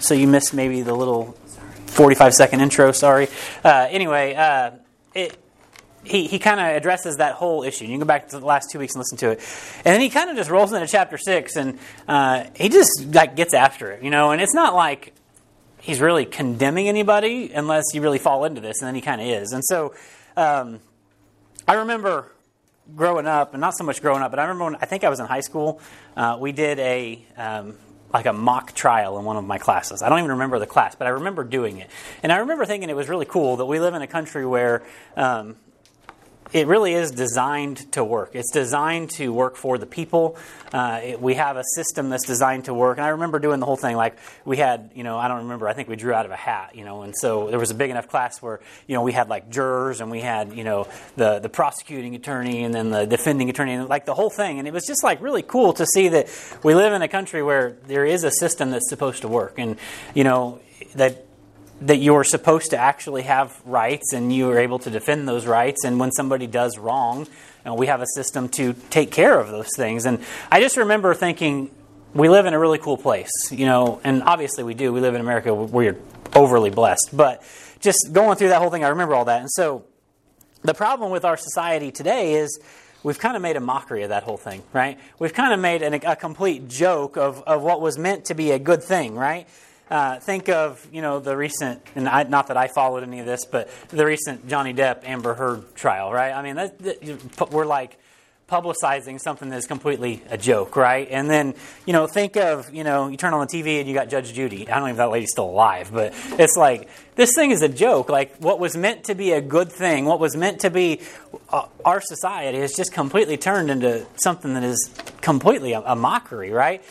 so you missed maybe the little 45 second intro. Sorry. Uh, anyway, uh, it, he, he kind of addresses that whole issue. You can go back to the last two weeks and listen to it, and then he kind of just rolls into chapter six, and uh, he just like gets after it, you know. And it's not like he's really condemning anybody unless you really fall into this, and then he kind of is. And so, um, I remember growing up, and not so much growing up, but I remember when I think I was in high school, uh, we did a um, like a mock trial in one of my classes. I don't even remember the class, but I remember doing it, and I remember thinking it was really cool that we live in a country where um, it really is designed to work. It's designed to work for the people. Uh, it, we have a system that's designed to work. And I remember doing the whole thing like we had, you know, I don't remember, I think we drew out of a hat, you know, and so there was a big enough class where, you know, we had like jurors and we had, you know, the, the prosecuting attorney and then the defending attorney and like the whole thing. And it was just like really cool to see that we live in a country where there is a system that's supposed to work. And, you know, that that you're supposed to actually have rights and you are able to defend those rights. And when somebody does wrong, you know, we have a system to take care of those things. And I just remember thinking, we live in a really cool place, you know, and obviously we do. We live in America, we're overly blessed. But just going through that whole thing, I remember all that. And so the problem with our society today is we've kind of made a mockery of that whole thing, right? We've kind of made an, a complete joke of, of what was meant to be a good thing, right? Uh, think of you know the recent, and I, not that I followed any of this, but the recent Johnny Depp Amber Heard trial, right? I mean, that, that, we're like publicizing something that's completely a joke, right? And then you know think of you know you turn on the TV and you got Judge Judy. I don't even know if that lady's still alive, but it's like this thing is a joke. Like what was meant to be a good thing, what was meant to be uh, our society has just completely turned into something that is completely a, a mockery, right?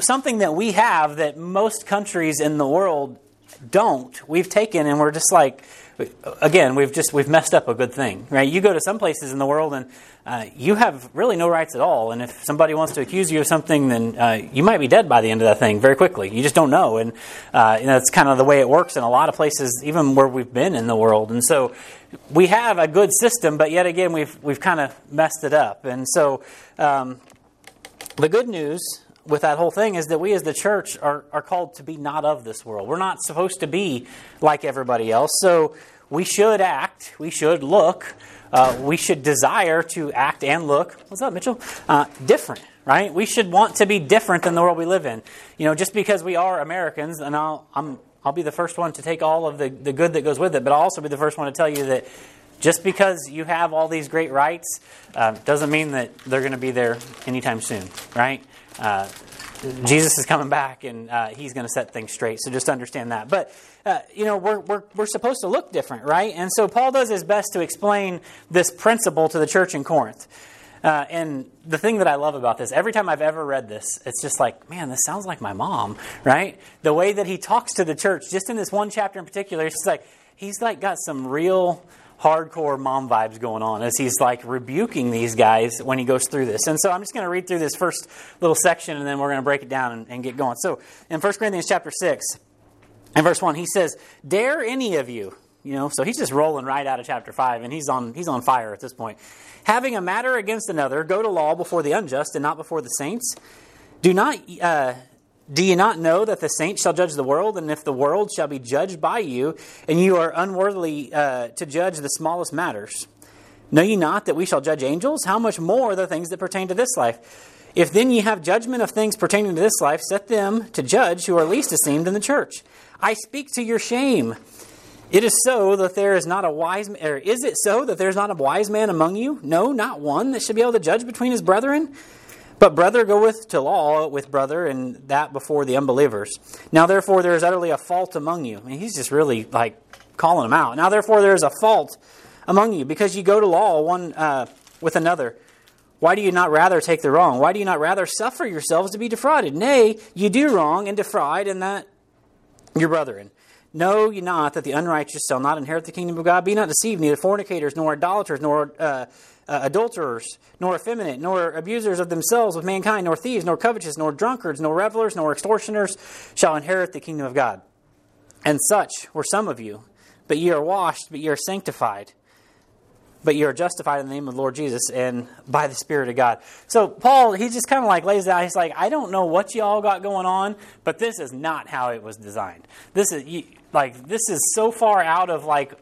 Something that we have that most countries in the world don't. We've taken and we're just like, again, we've just we've messed up a good thing, right? You go to some places in the world and uh, you have really no rights at all. And if somebody wants to accuse you of something, then uh, you might be dead by the end of that thing very quickly. You just don't know, and uh, that's kind of the way it works in a lot of places, even where we've been in the world. And so we have a good system, but yet again, we've we've kind of messed it up. And so um, the good news with that whole thing is that we as the church are, are called to be not of this world. We're not supposed to be like everybody else. So we should act, we should look, uh, we should desire to act and look. What's up, Mitchell? Uh, different, right? We should want to be different than the world we live in. You know, just because we are Americans, and I'll, I'm, I'll be the first one to take all of the, the good that goes with it, but I'll also be the first one to tell you that just because you have all these great rights uh, doesn't mean that they're going to be there anytime soon, right? Uh, Jesus is coming back and uh, he's going to set things straight. So just understand that. But, uh, you know, we're, we're, we're supposed to look different, right? And so Paul does his best to explain this principle to the church in Corinth. Uh, and the thing that I love about this, every time I've ever read this, it's just like, man, this sounds like my mom, right? The way that he talks to the church, just in this one chapter in particular, it's like, he's like got some real hardcore mom vibes going on as he's like rebuking these guys when he goes through this. And so I'm just going to read through this first little section and then we're going to break it down and, and get going. So in 1 Corinthians chapter 6, in verse 1, he says, Dare any of you, you know, so he's just rolling right out of chapter 5 and he's on, he's on fire at this point. Having a matter against another, go to law before the unjust and not before the saints. Do not uh, do you not know that the saints shall judge the world, and if the world shall be judged by you, and you are unworthy uh, to judge the smallest matters? Know ye not that we shall judge angels? How much more the things that pertain to this life? If then ye have judgment of things pertaining to this life, set them to judge who are least esteemed in the church. I speak to your shame. It is so that there is not a wise or is it so that there is not a wise man among you? No, not one that should be able to judge between his brethren. But brother goeth to law with brother, and that before the unbelievers. Now therefore there is utterly a fault among you. I mean, he's just really like calling them out. Now therefore there is a fault among you, because you go to law one uh, with another. Why do you not rather take the wrong? Why do you not rather suffer yourselves to be defrauded? Nay, you do wrong and defraud, and that your brethren. Know ye not that the unrighteous shall not inherit the kingdom of God? Be not deceived, neither fornicators, nor idolaters, nor uh, uh, adulterers, nor effeminate, nor abusers of themselves with mankind, nor thieves, nor covetous, nor drunkards, nor revelers, nor extortioners shall inherit the kingdom of God. And such were some of you, but ye are washed, but ye are sanctified, but ye are justified in the name of the Lord Jesus and by the Spirit of God. So Paul, he just kind of like lays out. He's like, I don't know what you all got going on, but this is not how it was designed. This is like this is so far out of like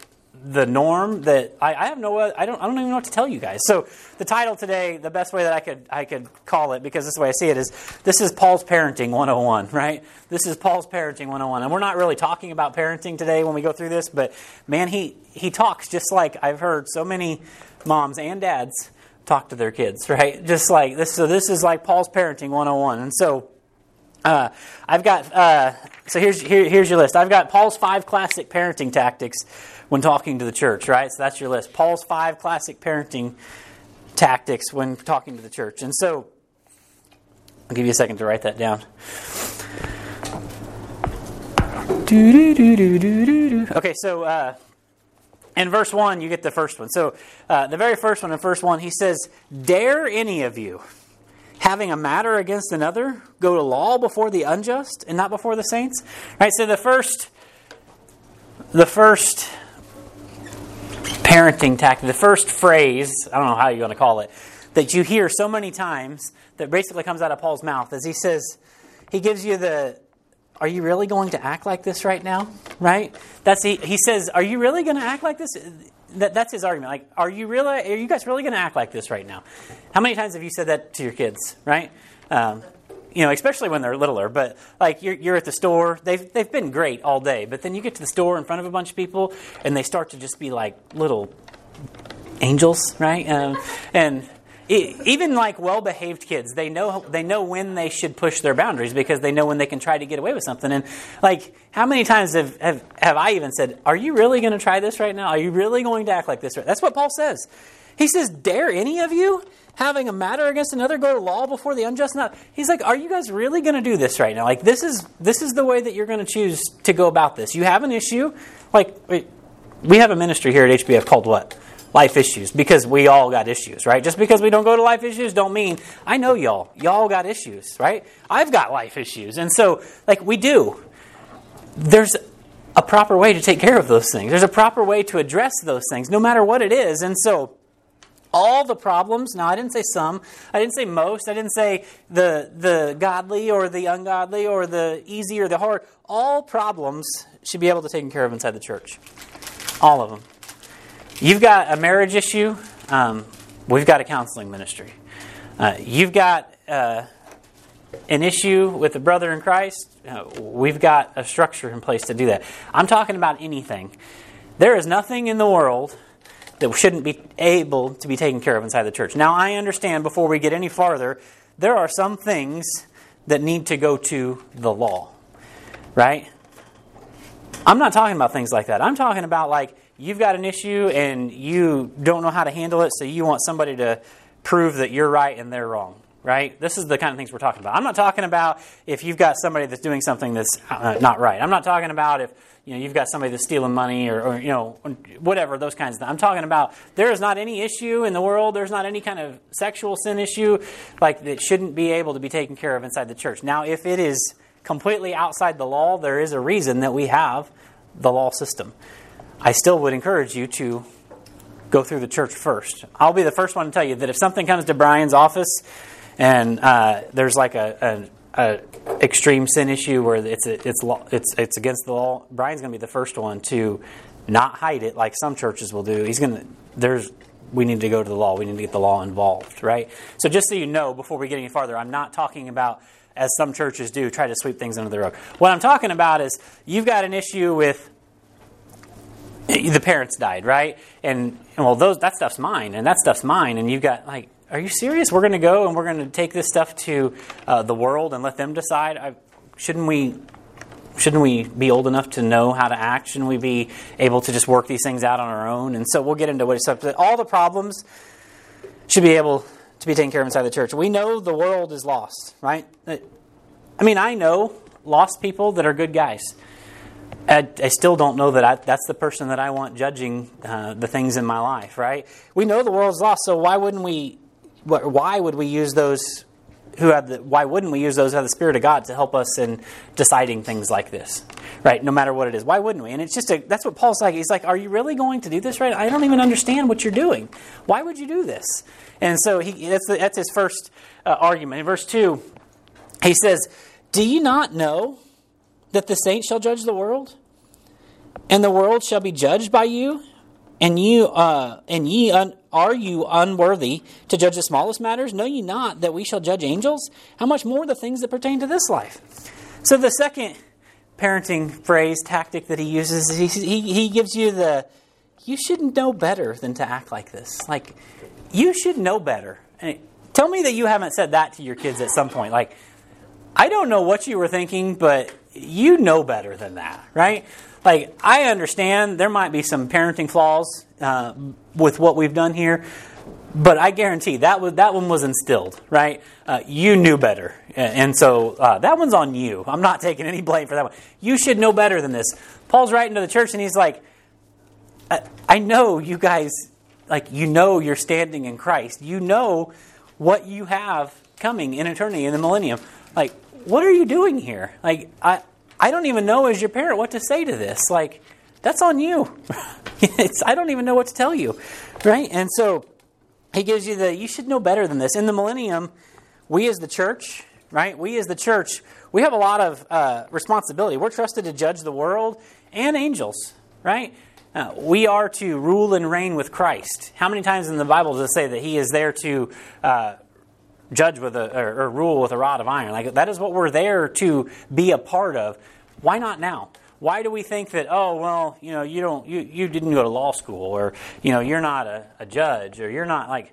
the norm that I, I, have no I don't I don't even know what to tell you guys. So the title today, the best way that I could I could call it because this is the way I see it is this is Paul's parenting 101, right? This is Paul's parenting 101. And we're not really talking about parenting today when we go through this, but man, he he talks just like I've heard so many moms and dads talk to their kids, right? Just like this so this is like Paul's parenting 101. And so uh, I've got uh, so here's here, here's your list. I've got Paul's five classic parenting tactics when talking to the church, right? So that's your list. Paul's five classic parenting tactics when talking to the church. And so I'll give you a second to write that down. Okay, so uh, in verse 1, you get the first one. So uh, the very first one in verse 1, he says, Dare any of you, having a matter against another, go to law before the unjust and not before the saints? Right. so the first, the first parenting tactic, the first phrase, I don't know how you're going to call it, that you hear so many times that basically comes out of Paul's mouth is he says, he gives you the, are you really going to act like this right now? Right? That's he, he says, are you really going to act like this? That, that's his argument. Like, are you really, are you guys really going to act like this right now? How many times have you said that to your kids? Right? Um, you know, especially when they're littler. But like you're, you're at the store, they've they've been great all day, but then you get to the store in front of a bunch of people, and they start to just be like little angels, right? Um, and it, even like well-behaved kids, they know they know when they should push their boundaries because they know when they can try to get away with something. And like, how many times have have, have I even said, "Are you really going to try this right now? Are you really going to act like this?" That's what Paul says. He says, "Dare any of you?" Having a matter against another go to law before the unjust not he's like are you guys really going to do this right now? Like this is this is the way that you're going to choose to go about this. You have an issue. Like we have a ministry here at hbf called what? Life issues because we all got issues right? Just because we don't go to life issues don't mean i know y'all y'all got issues right? I've got life issues and so like we do. There's a proper way to take care of those things. There's a proper way to address those things no matter what it is and so all the problems. Now i didn't say some. I didn't say most. I didn't say the the godly or the ungodly or the easy or the hard. All problems should be able to be taken care of inside the church. All of them you've got a marriage issue. Um, we've got a counseling ministry. Uh, you've got uh, an issue with a brother in christ. Uh, we've got a structure in place to do that. I'm talking about anything. There is nothing in the world that shouldn't be able to be taken care of inside the church. Now, I understand before we get any farther, there are some things that need to go to the law, right? I'm not talking about things like that. I'm talking about like you've got an issue and you don't know how to handle it, so you want somebody to prove that you're right and they're wrong right? This is the kind of things we're talking about. I'm not talking about if you've got somebody that's doing something that's uh, not right. I'm not talking about if you know, you've got somebody that's stealing money or, or, you know, whatever, those kinds of things. I'm talking about there is not any issue in the world, there's not any kind of sexual sin issue like that shouldn't be able to be taken care of inside the church. Now, if it is completely outside the law, there is a reason that we have the law system. I still would encourage you to go through the church first. I'll be the first one to tell you that if something comes to Brian's office and uh, there's like a, a, a extreme sin issue where it's it's it's it's against the law, Brian's going to be the first one to not hide it like some churches will do. He's going to there's we need to go to the law. We need to get the law involved, right? So just so you know, before we get any farther, I'm not talking about as some churches do, try to sweep things under the rug. What I'm talking about is you've got an issue with the parents died, right? And, and well, those that stuff's mine, and that stuff's mine, and you've got like are you serious? We're going to go and we're going to take this stuff to uh, the world and let them decide? I, shouldn't we? Shouldn't we be old enough to know how to act? Shouldn't we be able to just work these things out on our own? And so we'll get into what it's up. All the problems should be able to be taken care of inside the church. We know the world is lost, right? I mean, I know lost people that are good guys. I, I still don't know that I, that's the person that I want judging uh, the things in my life, right? We know the world's lost, so why wouldn't we why would we use those who have the, why wouldn't we use those who have the Spirit of God to help us in deciding things like this, right? No matter what it is, why wouldn't we? And it's just a, that's what Paul's like. He's like, are you really going to do this, right? I don't even understand what you're doing. Why would you do this? And so he, that's, the, that's his first uh, argument. In verse two, he says, "Do you not know that the saints shall judge the world, and the world shall be judged by you?" And you, uh, and ye, un, are you unworthy to judge the smallest matters? Know ye not that we shall judge angels? How much more the things that pertain to this life? So the second parenting phrase tactic that he uses, he, he, he gives you the, you should know better than to act like this. Like, you should know better. And tell me that you haven't said that to your kids at some point. Like, I don't know what you were thinking, but you know better than that, right? Like, I understand there might be some parenting flaws uh, with what we've done here, but I guarantee that was, that one was instilled, right? Uh, you knew better, and so uh, that one's on you. I'm not taking any blame for that one. You should know better than this. Paul's writing to the church, and he's like, I, I know you guys, like, you know you're standing in Christ. You know what you have coming in eternity in the millennium. Like, what are you doing here? Like, I, I don't even know as your parent what to say to this. Like, that's on you. I don't even know what to tell you, right? And so he gives you the, you should know better than this. In the millennium, we as the church, right? We as the church, we have a lot of uh, responsibility. We're trusted to judge the world and angels, right? Uh, we are to rule and reign with Christ. How many times in the Bible does it say that He is there to uh, judge with a or, or, rule with a rod of iron. Like that is what we're there to be a part of. Why not now? Why do we think that oh well you know you don't you, you didn't go to law school or you know you're not a, a judge or you're not like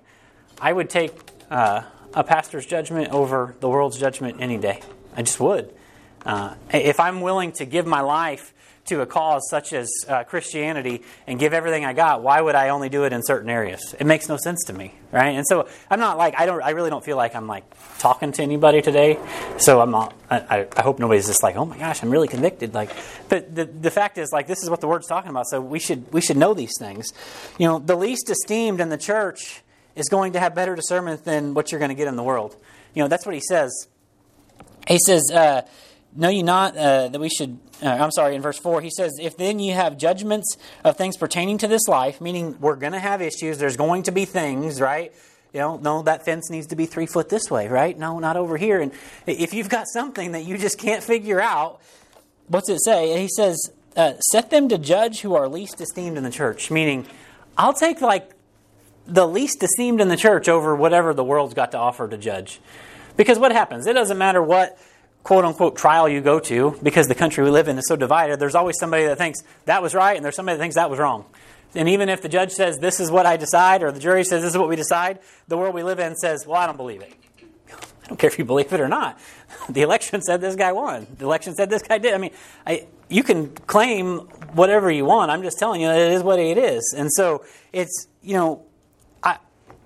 I would take uh, a pastor's judgment over the world's judgment any day. I just would. Uh, if I'm willing to give my life to a cause such as uh, Christianity and give everything I got, why would I only do it in certain areas? It makes no sense to me, right? And so I'm not like I don't. I really don't feel like I'm like talking to anybody today. So I'm not. I, I hope nobody's just like, oh my gosh, I'm really convicted. Like, but the the fact is, like, this is what the word's talking about. So we should we should know these things. You know, the least esteemed in the church is going to have better discernment than what you're going to get in the world. You know, that's what he says. He says. Uh, know you not uh, that we should uh, i'm sorry in verse 4 he says if then you have judgments of things pertaining to this life meaning we're going to have issues there's going to be things right? You know no that fence needs to be three foot this way right? No not over here. And if you've got something that you just can't figure out what's it say? He says uh, set them to judge who are least esteemed in the church meaning i'll take like the least esteemed in the church over whatever the world's got to offer to judge. Because what happens? It doesn't matter what quote unquote trial you go to, because the country we live in is so divided, there's always somebody that thinks that was right and there's somebody that thinks that was wrong. And even if the judge says this is what I decide or the jury says this is what we decide, the world we live in says, well, I don't believe it. I don't care if you believe it or not. The election said this guy won. The election said this guy did. I mean, I, you can claim whatever you want. I'm just telling you it is what it is. And so it's, you know, I,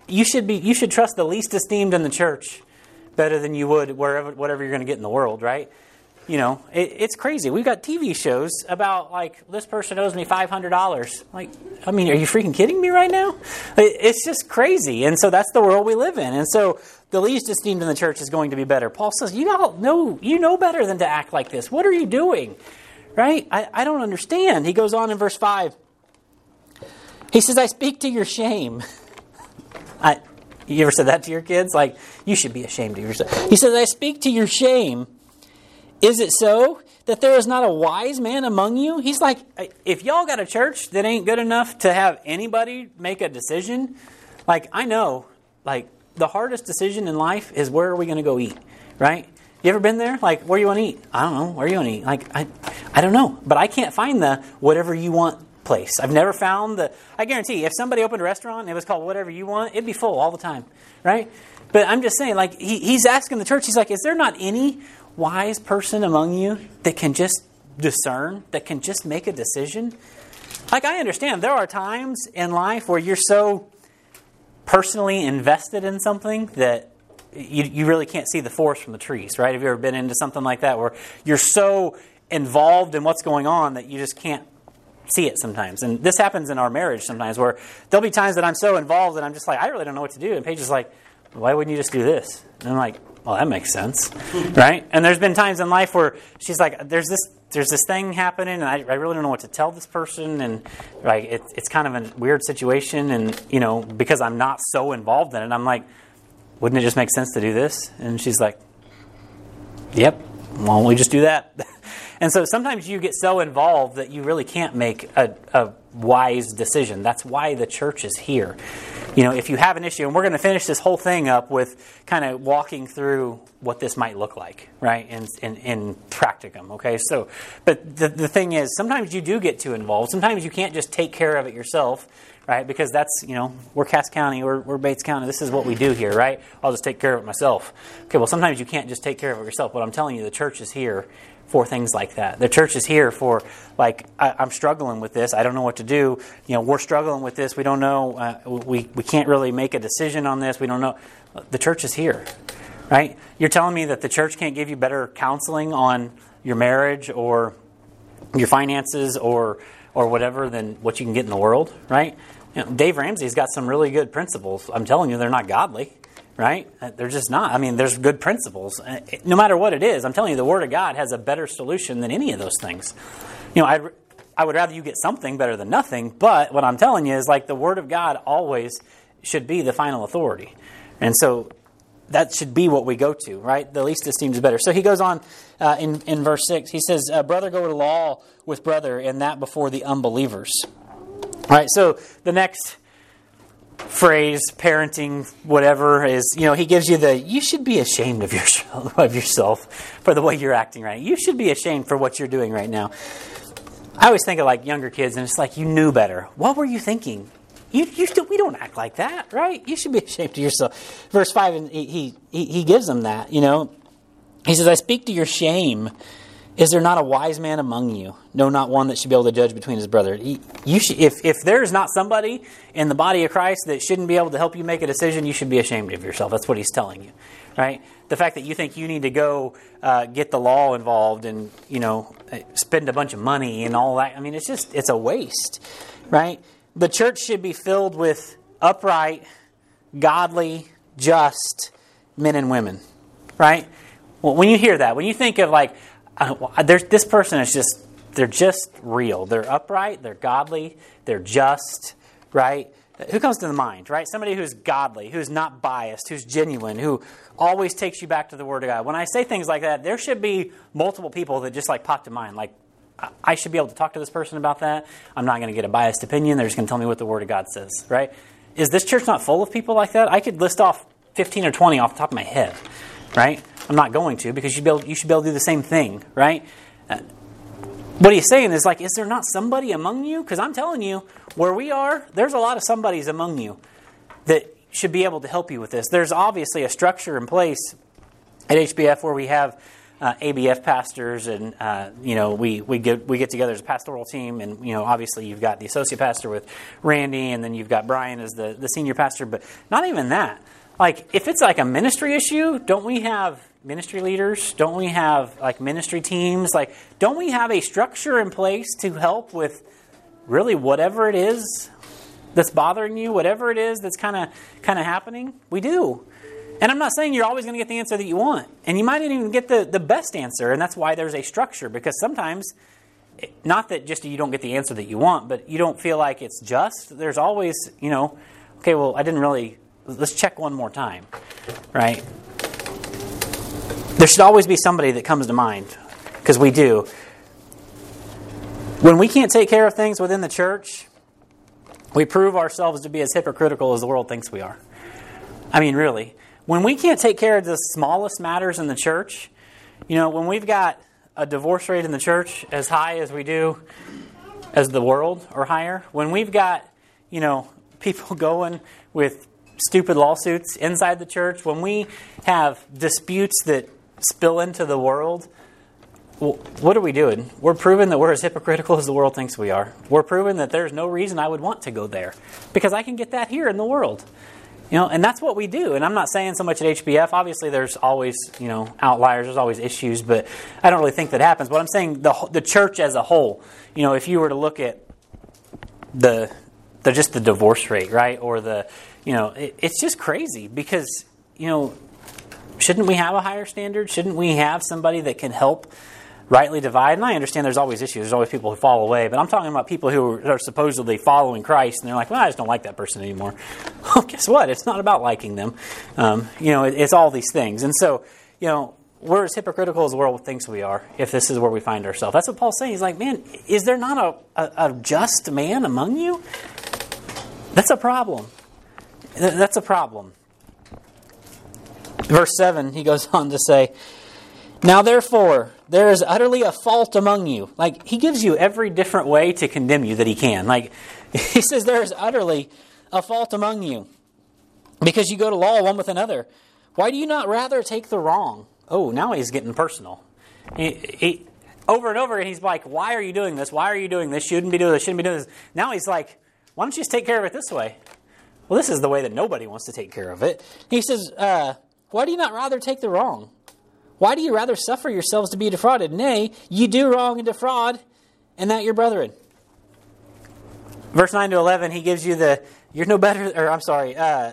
you should be you should trust the least esteemed in the church better than you would wherever whatever you're going to get in the world, right? You know, it, it's crazy. We've got TV shows about like this person owes me five hundred dollars. Like, I mean, are you freaking kidding me right now? It, it's just crazy, and so that's the world we live in. And so the least esteemed in the church is going to be better. Paul says, you all know you know better than to act like this. What are you doing? Right? I, I don't understand. He goes on in verse five. He says, I speak to your shame. I, you ever said that to your kids? Like, you should be ashamed of yourself. He says, I speak to your shame. Is it so that there is not a wise man among you? He's like, if y'all got a church that ain't good enough to have anybody make a decision, like, I know, like, the hardest decision in life is where are we going to go eat, right? You ever been there? Like, where you want to eat? I don't know. Where you want to eat? Like, I, I don't know. But I can't find the whatever you want place. I've never found the. I guarantee, if somebody opened a restaurant and it was called whatever you want, it'd be full all the time, right? But I'm just saying, like he, he's asking the church, he's like, is there not any wise person among you that can just discern, that can just make a decision? Like I understand, there are times in life where you're so personally invested in something that you, you really can't see the forest from the trees, right? Have you ever been into something like that where you're so involved in what's going on that you just can't see it sometimes. And this happens in our marriage sometimes where there'll be times that I'm so involved that I'm just like, I really don't know what to do. And Paige is like, why wouldn't you just do this? And I'm like, well, that makes sense, right? And there's been times in life where she's like, there's this there's this thing happening, and I, I really don't know what to tell this person, and like it, it's kind of a weird situation, and you know because I'm not so involved in it, I'm like, wouldn't it just make sense to do this? And she's like, yep, why don't we just do that? and so sometimes you get so involved that you really can't make a, a wise decision. That's why the church is here. You know, if you have an issue, and we're going to finish this whole thing up with kind of walking through what this might look like, right, in, in, in practicum, okay? So, but the, the thing is, sometimes you do get too involved. Sometimes you can't just take care of it yourself, right, because that's, you know, we're Cass County, we're, we're Bates County, this is what we do here, right? I'll just take care of it myself. Okay, well, sometimes you can't just take care of it yourself, but I'm telling you, the church is here for things like that. The church is here for like I, am struggling with this. I don't know what to do. You know, we're struggling with this. We don't know. Uh, we we can't really make a decision on this. We don't know. The church is here, right? You're telling me that the church can't give you better counseling on your marriage or your finances or or whatever than what you can get in the world, right? You know, Dave Ramsey's got some really good principles. I'm telling you, they're not godly right? Uh, they're just not. I mean, there's good principles. Uh, no matter what it is, I'm telling you, the Word of God has a better solution than any of those things. You know, I, I would rather you get something better than nothing, but what I'm telling you is like the Word of God always should be the final authority. And so that should be what we go to, right? The least esteemed is better. So he goes on uh, in, in verse 6. He says, uh, Brother, go to law with brother, and that before the unbelievers. All right, so the next phrase, parenting, whatever, is you know he gives you the you should be ashamed of yourself of yourself for the way you're acting right. You should be ashamed for what you're doing right now. I always think of like younger kids, and it's like you knew better. What were you thinking? You, you still, we don't act like that, right? You should be ashamed of yourself. Verse five, and he he he gives them that. You know, he says, "I speak to your shame." Is there not a wise man among you? No, not one that should be able to judge between his brother. You should, if, if there's not somebody in the body of Christ that shouldn't be able to help you make a decision, you should be ashamed of yourself. That's what he's telling you, right? The fact that you think you need to go uh, get the law involved and you know spend a bunch of money and all that. I mean, it's just it's a waste, right? The church should be filled with upright, godly, just men and women, right? Well, when you hear that, when you think of like uh, this person is just, they're just real. They're upright, they're godly, they're just, right? Who comes to the mind, right? Somebody who's godly, who's not biased, who's genuine, who always takes you back to the Word of God. When I say things like that, there should be multiple people that just like pop to mind. Like, I should be able to talk to this person about that. I'm not going to get a biased opinion. They're just going to tell me what the Word of God says, right? Is this church not full of people like that? I could list off 15 or 20 off the top of my head, right? I'm not going to because you should be able, you should be able to do the same thing, right? Uh, what he's saying is like, is there not somebody among you? Because I'm telling you, where we are, there's a lot of somebodies among you that should be able to help you with this. There's obviously a structure in place at HBF where we have uh, ABF pastors, and uh, you know we we get we get together as a pastoral team, and you know obviously you've got the associate pastor with Randy, and then you've got Brian as the the senior pastor, but not even that. Like if it's like a ministry issue, don't we have ministry leaders? Don't we have like ministry teams? Like, don't we have a structure in place to help with really whatever it is that's bothering you, whatever it is that's kind of kind of happening? We do. And I'm not saying you're always going to get the answer that you want. And you might even get the, the best answer, and that's why there's a structure, because sometimes, eh, not that just you don't get the answer that you want, but you don't feel like it's just. There's always, you know, okay, well, I didn't really, let's check one more time, right? There should always be somebody that comes to mind, because we do. When we can't take care of things within the church, we prove ourselves to be as hypocritical as the world thinks we are. I mean, really. When we can't take care of the smallest matters in the church, you know, when we've got a divorce rate in the church as high as we do as the world or higher, when we've got, you know, people going with stupid lawsuits inside the church, when we have disputes that spill into the world, what are we doing? We're proving that we're as hypocritical as the world thinks we are. We're proving that there's no reason I would want to go there because I can get that here in the world. You know, and that's what we do. And I'm not saying so much at HBF. Obviously, there's always you know outliers. There's always issues, but I don't really think that happens. But I'm saying the the church as a whole. You know, if you were to look at the the just the divorce rate, right, or the you know, it, it's just crazy because you know shouldn't we have a higher standard? Shouldn't we have somebody that can help rightly divide? And I understand there's always issues. There's always people who fall away. But I'm talking about people who are supposedly following Christ and they're like, well, I just don't like that person anymore. Well, guess what? It's not about liking them. Um, you know, it, it's all these things. And so, you know, we're as hypocritical as the world thinks we are if this is where we find ourselves. That's what Paul's saying. He's like, man, is there not a, a, a just man among you? That's a problem. That's a problem. Verse 7, he goes on to say, Now therefore, there is utterly a fault among you. Like, he gives you every different way to condemn you that he can. Like, he says, There is utterly a fault among you because you go to law one with another. Why do you not rather take the wrong? Oh, now he's getting personal. He, he, over and over again, he's like, Why are you doing this? Why are you doing this? Shouldn't be doing this. Shouldn't be doing this. Now he's like, Why don't you just take care of it this way? Well, this is the way that nobody wants to take care of it. He says, uh, Why do you not rather take the wrong? Why do you rather suffer yourselves to be defrauded? Nay, ye do wrong and defraud, and that your brethren. Verse 9 to 11, he gives you the, you're no better, or I'm sorry, uh,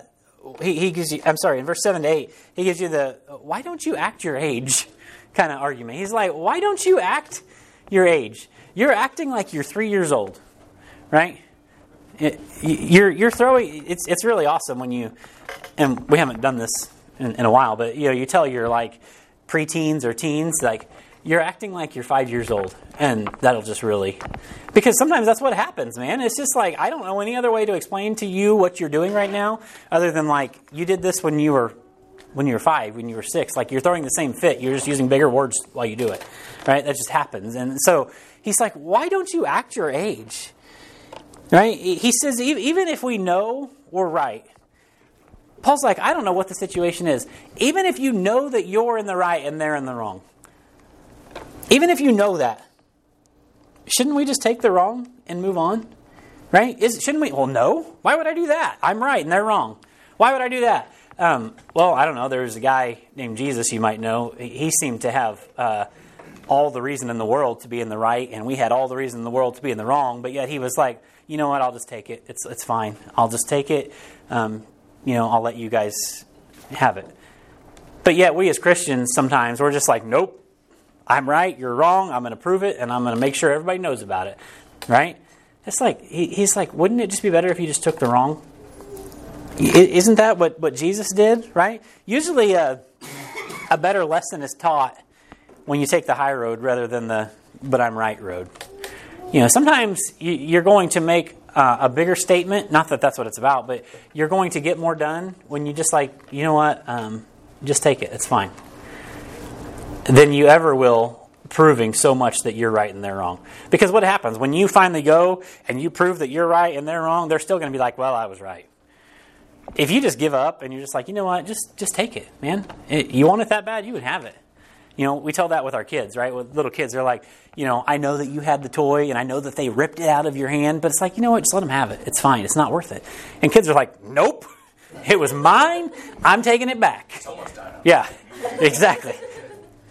he, he gives you, I'm sorry, in verse 7 to 8, he gives you the, why don't you act your age kind of argument. He's like, why don't you act your age? You're acting like you're three years old, right? It, you're, you're throwing, it's, it's really awesome when you, and we haven't done this in, in a while, but you know, you tell your like preteens or teens, like, you're acting like you're five years old. And that'll just really, because sometimes that's what happens, man. It's just like, I don't know any other way to explain to you what you're doing right now other than like, you did this when you were. When you were five, when you were six, like you're throwing the same fit, you're just using bigger words while you do it, right? That just happens. And so he's like, why don't you act your age? Right? He says, even if we know we're right, Paul's like, I don't know what the situation is. Even if you know that you're in the right and they're in the wrong, even if you know that, shouldn't we just take the wrong and move on? Right? Is, shouldn't we? Well, no. Why would I do that? I'm right and they're wrong. Why would I do that? Um, well, I don't know. There was a guy named Jesus you might know. He seemed to have uh, all the reason in the world to be in the right, and we had all the reason in the world to be in the wrong. But yet he was like, you know what? I'll just take it. It's it's fine. I'll just take it. Um, you know, I'll let you guys have it. But yet we as Christians sometimes we're just like, nope. I'm right, you're wrong, I'm going to prove it, and I'm going to make sure everybody knows about it. Right? It's like, he, he's like, wouldn't it just be better if you just took the wrong? Isn't that what, what Jesus did, right? Usually a, a better lesson is taught when you take the high road rather than the but I'm right road. You know, sometimes you're going to make uh, a bigger statement, not that that's what it's about, but you're going to get more done when you just like, you know what, um, just take it, it's fine than you ever will proving so much that you're right and they're wrong. Because what happens when you finally go and you prove that you're right and they're wrong, they're still going to be like, "Well, I was right." If you just give up and you're just like, "You know what? Just just take it, man. It, you want it that bad, you would have it." You know, we tell that with our kids, right? With little kids, they're like, you know, I know that you had the toy and I know that they ripped it out of your hand, but it's like, you know what? Just let them have it. It's fine. It's not worth it. And kids are like, nope, it was mine. I'm taking it back. Yeah, exactly.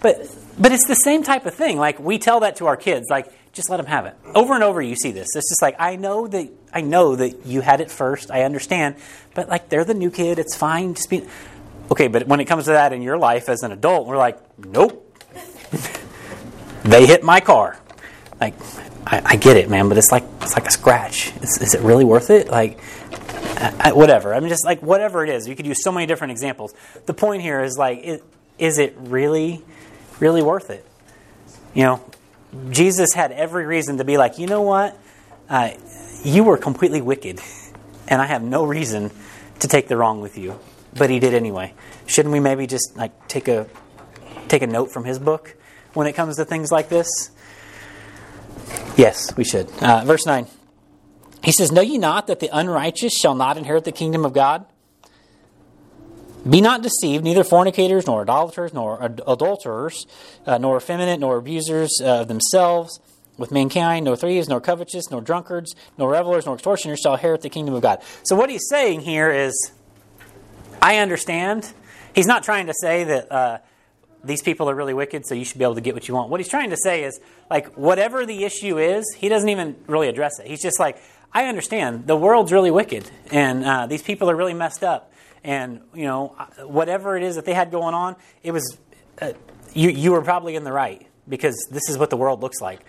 But but it's the same type of thing. Like we tell that to our kids, like just let them have it. Over and over, you see this. It's just like I know that I know that you had it first. I understand, but like they're the new kid. It's fine. Just be okay. But when it comes to that in your life as an adult, we're like, nope. they hit my car. Like I, I, get it, man, but it's like it's like a scratch. Is, is it really worth it? Like I, whatever. I mean, just like whatever it is. You could use so many different examples. The point here is like, it, is it really? really worth it. You know, Jesus had every reason to be like, you know what? Uh, you were completely wicked, and I have no reason to take the wrong with you. But he did anyway. Shouldn't we maybe just like take a take a note from his book when it comes to things like this? Yes, we should. Uh, verse nine. He says, "Know ye not that the unrighteous shall not inherit the kingdom of God?" Be not deceived, neither fornicators, nor idolaters, nor adulterers, uh, nor effeminate, nor abusers uh, of themselves with mankind, nor thieves, nor covetous, nor drunkards, nor revelers, nor extortioners shall inherit the kingdom of God. So, what he's saying here is, I understand. He's not trying to say that uh, these people are really wicked, so you should be able to get what you want. What he's trying to say is, like, whatever the issue is, he doesn't even really address it. He's just like, I understand the world's really wicked, and uh, these people are really messed up and you know whatever it is that they had going on, it was uh, you you were probably in the right because this is what the world looks like.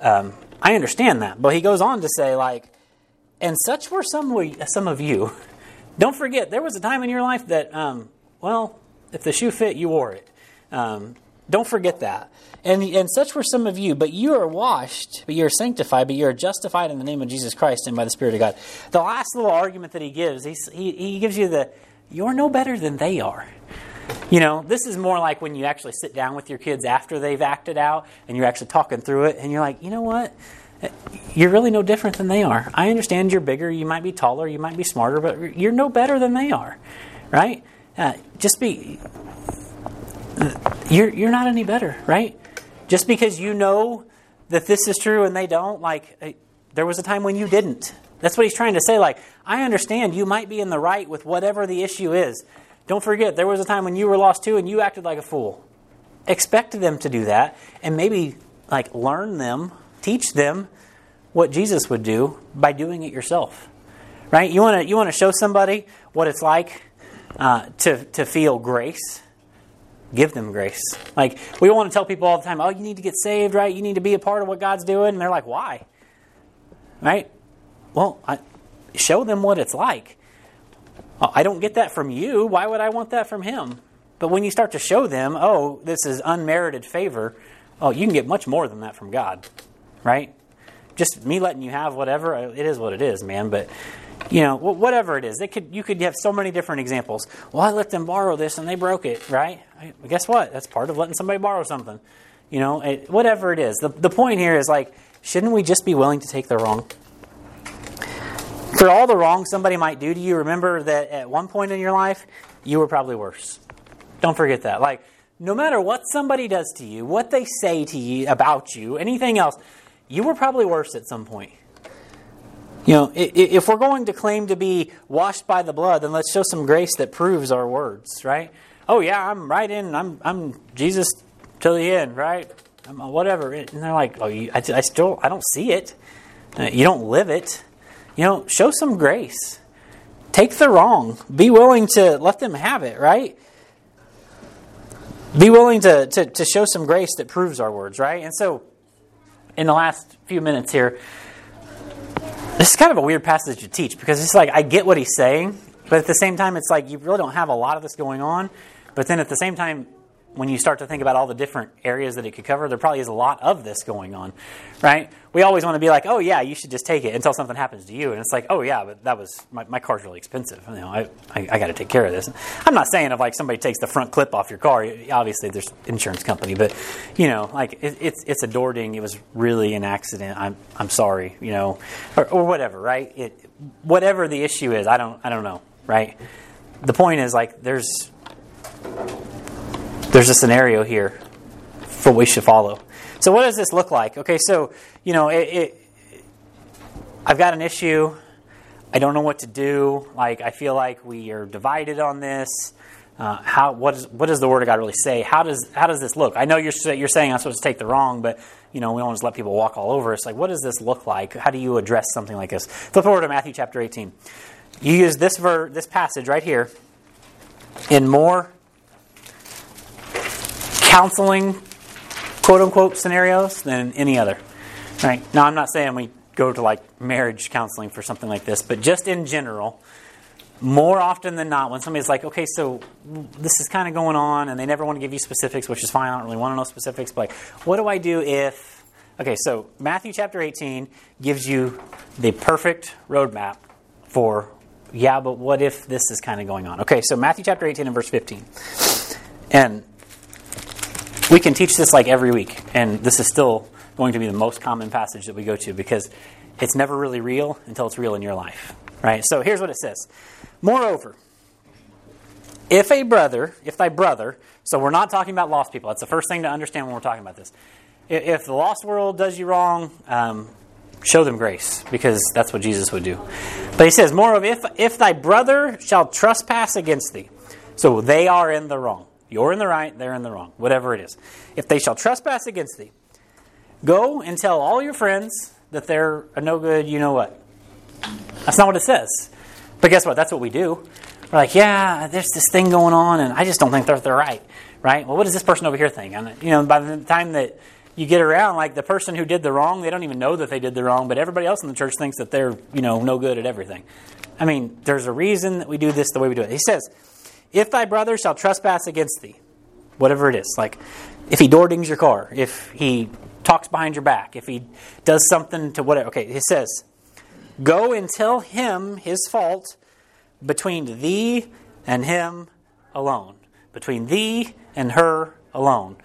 Um, I understand that, but he goes on to say like, and such were some some of you. Don't forget, there was a time in your life that, um, well, if the shoe fit, you wore it. Um, don't forget that. And, and such were some of you, but you are washed, but you are sanctified, but you are justified in the name of Jesus Christ and by the Spirit of God. The last little argument that he gives, he, he gives you the, you're no better than they are. You know, this is more like when you actually sit down with your kids after they've acted out and you're actually talking through it, and you're like, you know what? You're really no different than they are. I understand you're bigger, you might be taller, you might be smarter, but you're no better than they are, right? Uh, just be you're, you're not any better, right? Just because you know that this is true and they don't, like, uh, there was a time when you didn't. That's what he's trying to say. Like, I understand you might be in the right with whatever the issue is. Don't forget, there was a time when you were lost too and you acted like a fool. Expect them to do that and maybe, like, learn them, teach them what Jesus would do by doing it yourself. Right? You want to you want to show somebody what it's like uh, to to feel grace give them grace. Like, we want to tell people all the time, oh, you need to get saved, right? You need to be a part of what God's doing. And they're like, why? Right? Well, I, show them what it's like. Oh, I don't get that from you. Why would I want that from him? But when you start to show them, oh, this is unmerited favor, oh, you can get much more than that from God, right? Just me letting you have whatever, uh, it is what it is, man. But you know, whatever it is. It could, you could have so many different examples. Well, I let them borrow this and they broke it, right? Guess what? That's part of letting somebody borrow something. You know, it, whatever it is. The, the point here is like, shouldn't we just be willing to take the wrong? For all the wrong somebody might do to you, remember that at one point in your life, you were probably worse. Don't forget that. Like, no matter what somebody does to you, what they say to you about you, anything else, you were probably worse at some point. You know, if we're going to claim to be washed by the blood, then let's show some grace that proves our words, right? Oh yeah, I'm right in. I'm I'm Jesus till the end, right? I'm whatever. And they're like, oh, you, I, I still I don't see it. Uh, you don't live it. You know, show some grace. Take the wrong. Be willing to let them have it, right? Be willing to, to, to show some grace that proves our words, right? And so, in the last few minutes here, this is kind of a weird passage to teach because it's like I get what he's saying, but at the same time, it's like you really don't have a lot of this going on. But then at the same time, when you start to think about all the different areas that it could cover, there probably is a lot of this going on, right? We always want to be like, oh yeah, you should just take it until something happens to you, and it's like, oh yeah, but that was my, my car's really expensive. You know, I I, I got to take care of this. I'm not saying if like somebody takes the front clip off your car, obviously there's insurance company, but you know, like it, it's it's a door ding. It was really an accident. I'm I'm sorry, you know, or, or whatever, right? It whatever the issue is, I don't I don't know, right? The point is like there's there's a scenario here for we should follow. So, what does this look like? Okay, so, you know, it, it, I've got an issue. I don't know what to do. Like, I feel like we are divided on this. Uh, how what, is, what does the Word of God really say? How does how does this look? I know you're you're saying I'm supposed to take the wrong, but you know we don't just let people walk all over us. Like, what does this look like? How do you address something like this? Flip over to Matthew chapter 18. You use this ver- this passage right here in more counseling, quote unquote, scenarios than any other. Right? Now, I'm not saying we go to like marriage counseling for something like this, but just in general, more often than not, when somebody's like, okay, so this is kind of going on, and they never want to give you specifics, which is fine, I don't really want to know specifics, but like, what do I do if. Okay, so Matthew chapter 18 gives you the perfect roadmap for, yeah, but what if this is kind of going on? Okay, so Matthew chapter 18 and verse 15. And we can teach this like every week, and this is still going to be the most common passage that we go to because it's never really real until it's real in your life. Right? So here's what it says Moreover, if a brother, if thy brother, so we're not talking about lost people. That's the first thing to understand when we're talking about this. If the lost world does you wrong, um, show them grace because that's what Jesus would do. But he says, Moreover, if, if thy brother shall trespass against thee, so they are in the wrong. You're in the right, they're in the wrong, whatever it is. If they shall trespass against thee, go and tell all your friends that they're a no good, you know what. That's not what it says. But guess what? That's what we do. we're like, yeah, there's this thing going on, and I just don't think they're, they're right, right? Well, what does this person over here think? And, you know, by the time that you get around, like the person who did the wrong, they don't even know that they did the wrong, but everybody else in the church thinks that they're, you know, no good at everything. I mean, there's a reason that we do this the way we do it. He says, if thy brother shall trespass against thee, whatever it is, like if he door dings your car, if he talks behind your back, if he does something to whatever. Okay, he says, Go and tell him his fault between thee and him alone. Between thee and her alone.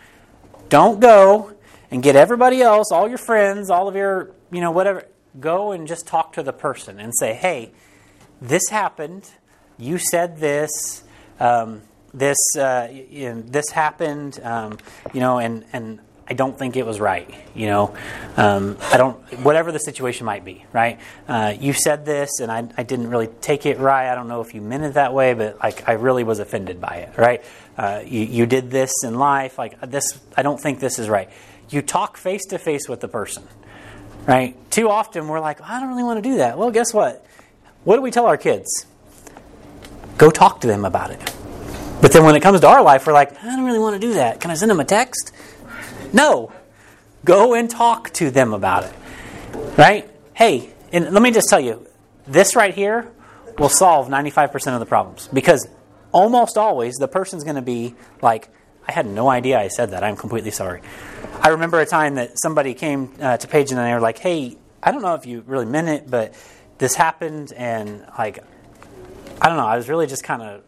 Don't go and get everybody else, all your friends, all of your, you know, whatever. Go and just talk to the person and say, hey, this happened. You said this. Um, this uh, you know, this happened, um, you know, and and I don't think it was right. You know, um, I don't whatever the situation might be. Right? Uh, you said this, and I, I didn't really take it right. I don't know if you meant it that way, but like I really was offended by it. Right? Uh, you you did this in life. Like this, I don't think this is right. You talk face to face with the person. Right? Too often we're like, I don't really want to do that. Well, guess what? What do we tell our kids? Go talk to them about it. But then when it comes to our life, we're like, I don't really want to do that. Can I send them a text? No. Go and talk to them about it. Right? Hey, and let me just tell you, this right here will solve 95% of the problems because almost always the person's going to be like, I had no idea I said that. I'm completely sorry. I remember a time that somebody came uh, to Paige and they were like, hey, I don't know if you really meant it, but this happened and like, I don't know, I was really just kind of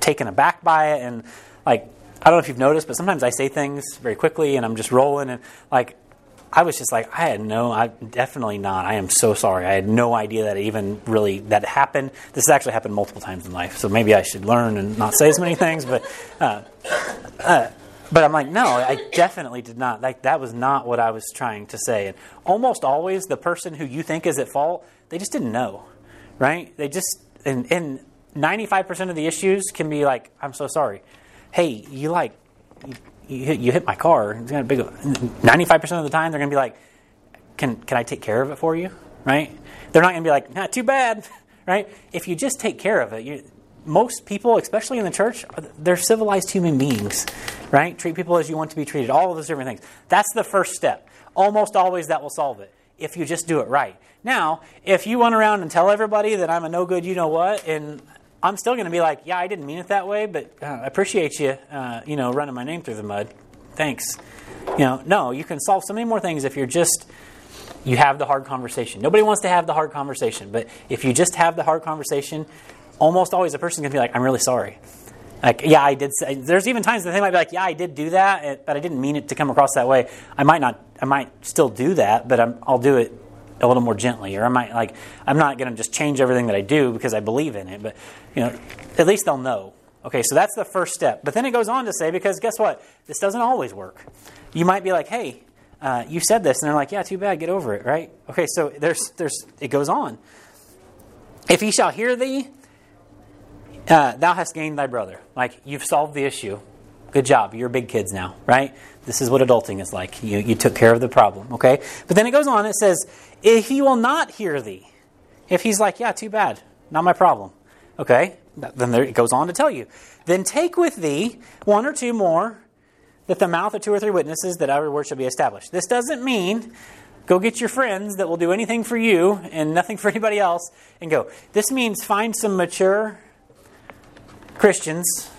taken aback by it and like I don't know if you've noticed, but sometimes I say things very quickly and I'm just rolling and like I was just like I had no I definitely not. I am so sorry. I had no idea that it even really that happened. This has actually happened multiple times in life. So maybe I should learn and not say as many things, but uh, uh, but I'm like, no, I definitely did not. Like that was not what I was trying to say. And almost always, the person who you think is at fault, they just didn't know, right? They just and and 95% of the issues can be like, I'm so sorry. Hey, you like, you, you, hit, you hit my car. It's gonna be 95% of the time, they're going to be like, can, can I take care of it for you? Right? They're not going to be like, not too bad. Right? If you just take care of it, you, most people, especially in the church, they're civilized human beings, right? Treat people as you want to be treated, all of those different things. That's the first step. Almost always that will solve it if you just do it right. Now, if you run around and tell everybody that I'm a no good, you know what, and I'm still going to be like, yeah, I didn't mean it that way, but uh, I appreciate you, uh, you know, running my name through the mud. Thanks. You know, no, you can solve so many more things if you're just you have the hard conversation. Nobody wants to have the hard conversation, but if you just have the hard conversation, almost always a person's going to be like, "I'm really sorry." Like, yeah, I did. Say, there's even times that they might be like, "Yeah, I did do that, but I didn't mean it to come across that way." I might not. I might still do that, but i will do it a little more gently, or I might like I'm not going to just change everything that I do because I believe in it, but you know, at least they'll know. Okay, so that's the first step. But then it goes on to say because guess what? This doesn't always work. You might be like, "Hey, uh, you said this," and they're like, "Yeah, too bad. Get over it." Right? Okay, so there's there's it goes on. If he shall hear thee, uh, thou hast gained thy brother. Like you've solved the issue. Good job. You're big kids now, right? This is what adulting is like. You, you took care of the problem, okay? But then it goes on, it says, if he will not hear thee, if he's like, yeah, too bad, not my problem, okay? Then there, it goes on to tell you, then take with thee one or two more, that the mouth of two or three witnesses, that every word shall be established. This doesn't mean go get your friends that will do anything for you and nothing for anybody else and go. This means find some mature Christians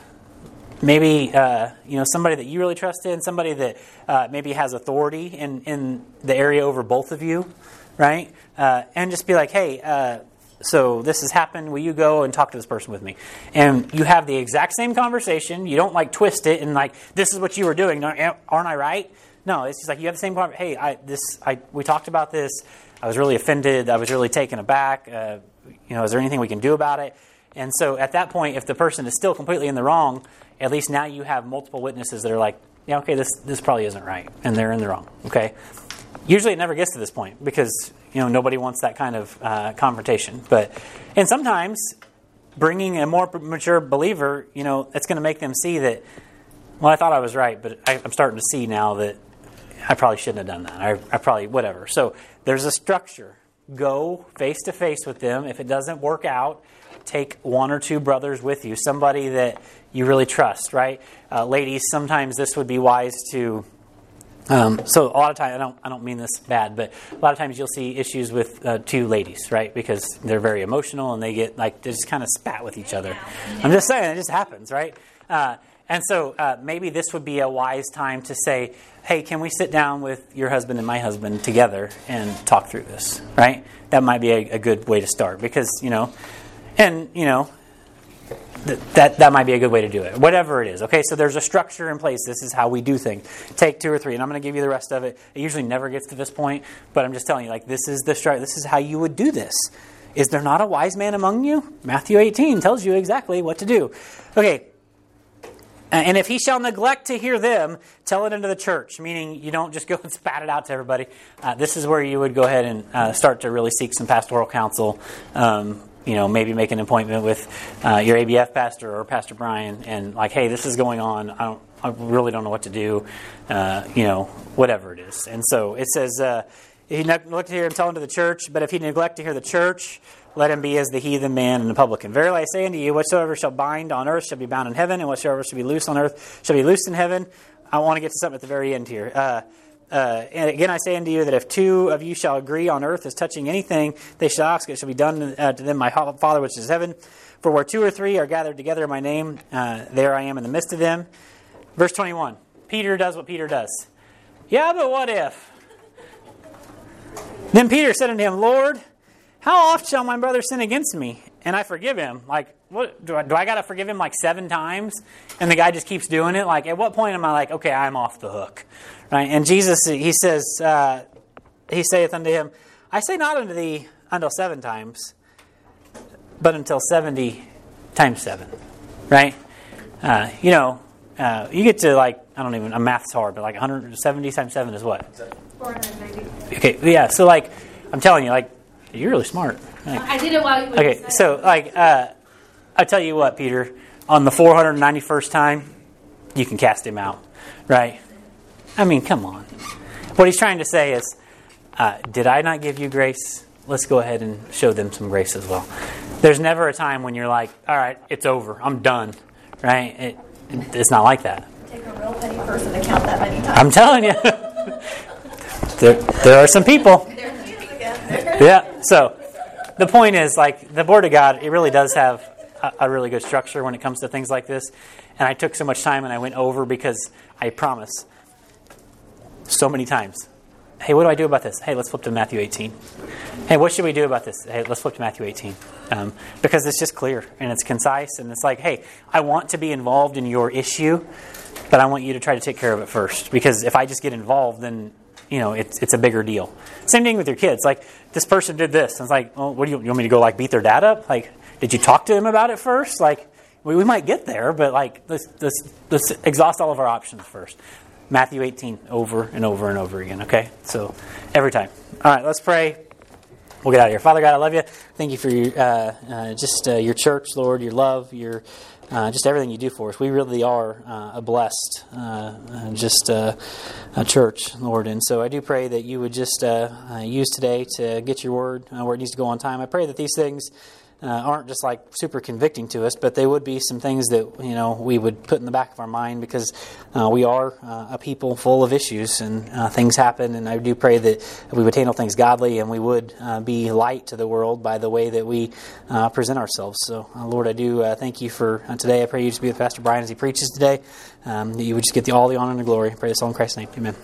maybe uh, you know somebody that you really trust in, somebody that uh, maybe has authority in, in the area over both of you, right? Uh, and just be like, hey, uh, so this has happened. Will you go and talk to this person with me? And you have the exact same conversation. You don't like twist it and like this is what you were doing. Aren't I right? No, it's just like you have the same conversation. Hey, I, this I we talked about this. I was really offended. I was really taken aback. Uh, you know, is there anything we can do about it? And so at that point, if the person is still completely in the wrong, at least now you have multiple witnesses that are like, yeah, okay, this this probably isn't right, and they're in the wrong. Okay. Usually, it never gets to this point because you know nobody wants that kind of uh, confrontation. But and sometimes bringing a more mature believer, you know, it's going to make them see that. Well, I thought I was right, but I, I'm starting to see now that I probably shouldn't have done that. I, I probably whatever. So there's a structure go face to face with them. If it doesn't work out, take one or two brothers with you, somebody that you really trust, right? Uh, ladies, sometimes this would be wise to. Um, so a lot of times, I don't, I don't mean this bad, but a lot of times you'll see issues with uh, two ladies, right? Because they're very emotional and they get like they just kind of spat with each other. I'm just saying, it just happens, right? Uh, and so uh, maybe this would be a wise time to say, hey, can we sit down with your husband and my husband together and talk through this, right? That might be a, a good way to start because, you know, and, you know, th- that, that might be a good way to do it. Whatever it is. Okay, so there's a structure in place. This is how we do things. Take two or three, and I'm going to give you the rest of it. It usually never gets to this point, but I'm just telling you, like, this is the structure. This is how you would do this. Is there not a wise man among you? Matthew 18 tells you exactly what to do. Okay, and if he shall neglect to hear them, tell it unto the church, meaning you don't just go and spat it out to everybody. Uh, this is where you would go ahead and uh, start to really seek some pastoral counsel. Um, you know, maybe make an appointment with uh, your ABF pastor or Pastor Brian, and like, hey, this is going on. I don't, I really don't know what to do. Uh, you know, whatever it is. And so it says, uh, he to hear him tell unto the church, but if he neglect to hear the church, let him be as the heathen man and the publican. Verily I say unto you, whatsoever shall bind on earth shall be bound in heaven, and whatsoever shall be loose on earth shall be loosed in heaven. I want to get to something at the very end here. Uh, uh, and again, I say unto you that if two of you shall agree on earth as touching anything they shall ask, it shall be done uh, to them my Father which is heaven. For where two or three are gathered together in my name, uh, there I am in the midst of them. Verse 21. Peter does what Peter does. Yeah, but what if? Then Peter said unto him, Lord, how oft shall my brother sin against me and I forgive him? Like, what do I, do I got to forgive him like seven times? And the guy just keeps doing it. Like, at what point am I like, okay, I'm off the hook, right? And Jesus, he says, uh, he saith unto him, I say not unto thee until seven times, but until seventy times seven, right? Uh, you know, uh, you get to like I don't even. A math's hard, but like 170 times seven is what? 490. Okay, yeah. So like, I'm telling you, like, you're really smart. Like, I did it while you were Okay, so like uh, I tell you what, Peter, on the 491st time, you can cast him out, right? I mean, come on. What he's trying to say is, uh, did I not give you grace? Let's go ahead and show them some grace as well. There's never a time when you're like, all right, it's over, I'm done, right? It, it's not like that. Take a real petty person to count that many times. I'm telling you, there, there are some people. There he is again. yeah. So the point is, like the Word of God, it really does have a, a really good structure when it comes to things like this. And I took so much time and I went over because I promise so many times. Hey, what do I do about this? Hey, let's flip to Matthew 18. Hey, what should we do about this? Hey, let's flip to Matthew 18. Um, because it's just clear and it's concise and it's like, hey, I want to be involved in your issue, but I want you to try to take care of it first. Because if I just get involved, then you know it's it's a bigger deal. Same thing with your kids. Like this person did this. And it's like, oh, what do you, you want me to go like beat their dad up? Like, did you talk to him about it first? Like, we, we might get there, but like let's let's let's exhaust all of our options first. Matthew 18 over and over and over again. Okay, so every time. All right, let's pray. We'll get out of here. Father God, I love you. Thank you for your, uh, uh, just uh, your church, Lord, your love, your uh, just everything you do for us. We really are uh, a blessed, uh, uh, just uh, a church, Lord. And so I do pray that you would just uh, use today to get your word where it needs to go on time. I pray that these things uh, aren't just like super convicting to us, but they would be some things that you know we would put in the back of our mind because uh, we are uh, a people full of issues and uh, things happen. And I do pray that we would handle things godly and we would uh, be light to the world by the way that we uh, present ourselves. So, Lord, I do thank you for today. I pray you just be with Pastor Brian as he preaches today. Um, that you would just get the, all the honor and the glory. I pray this all in Christ's name. Amen.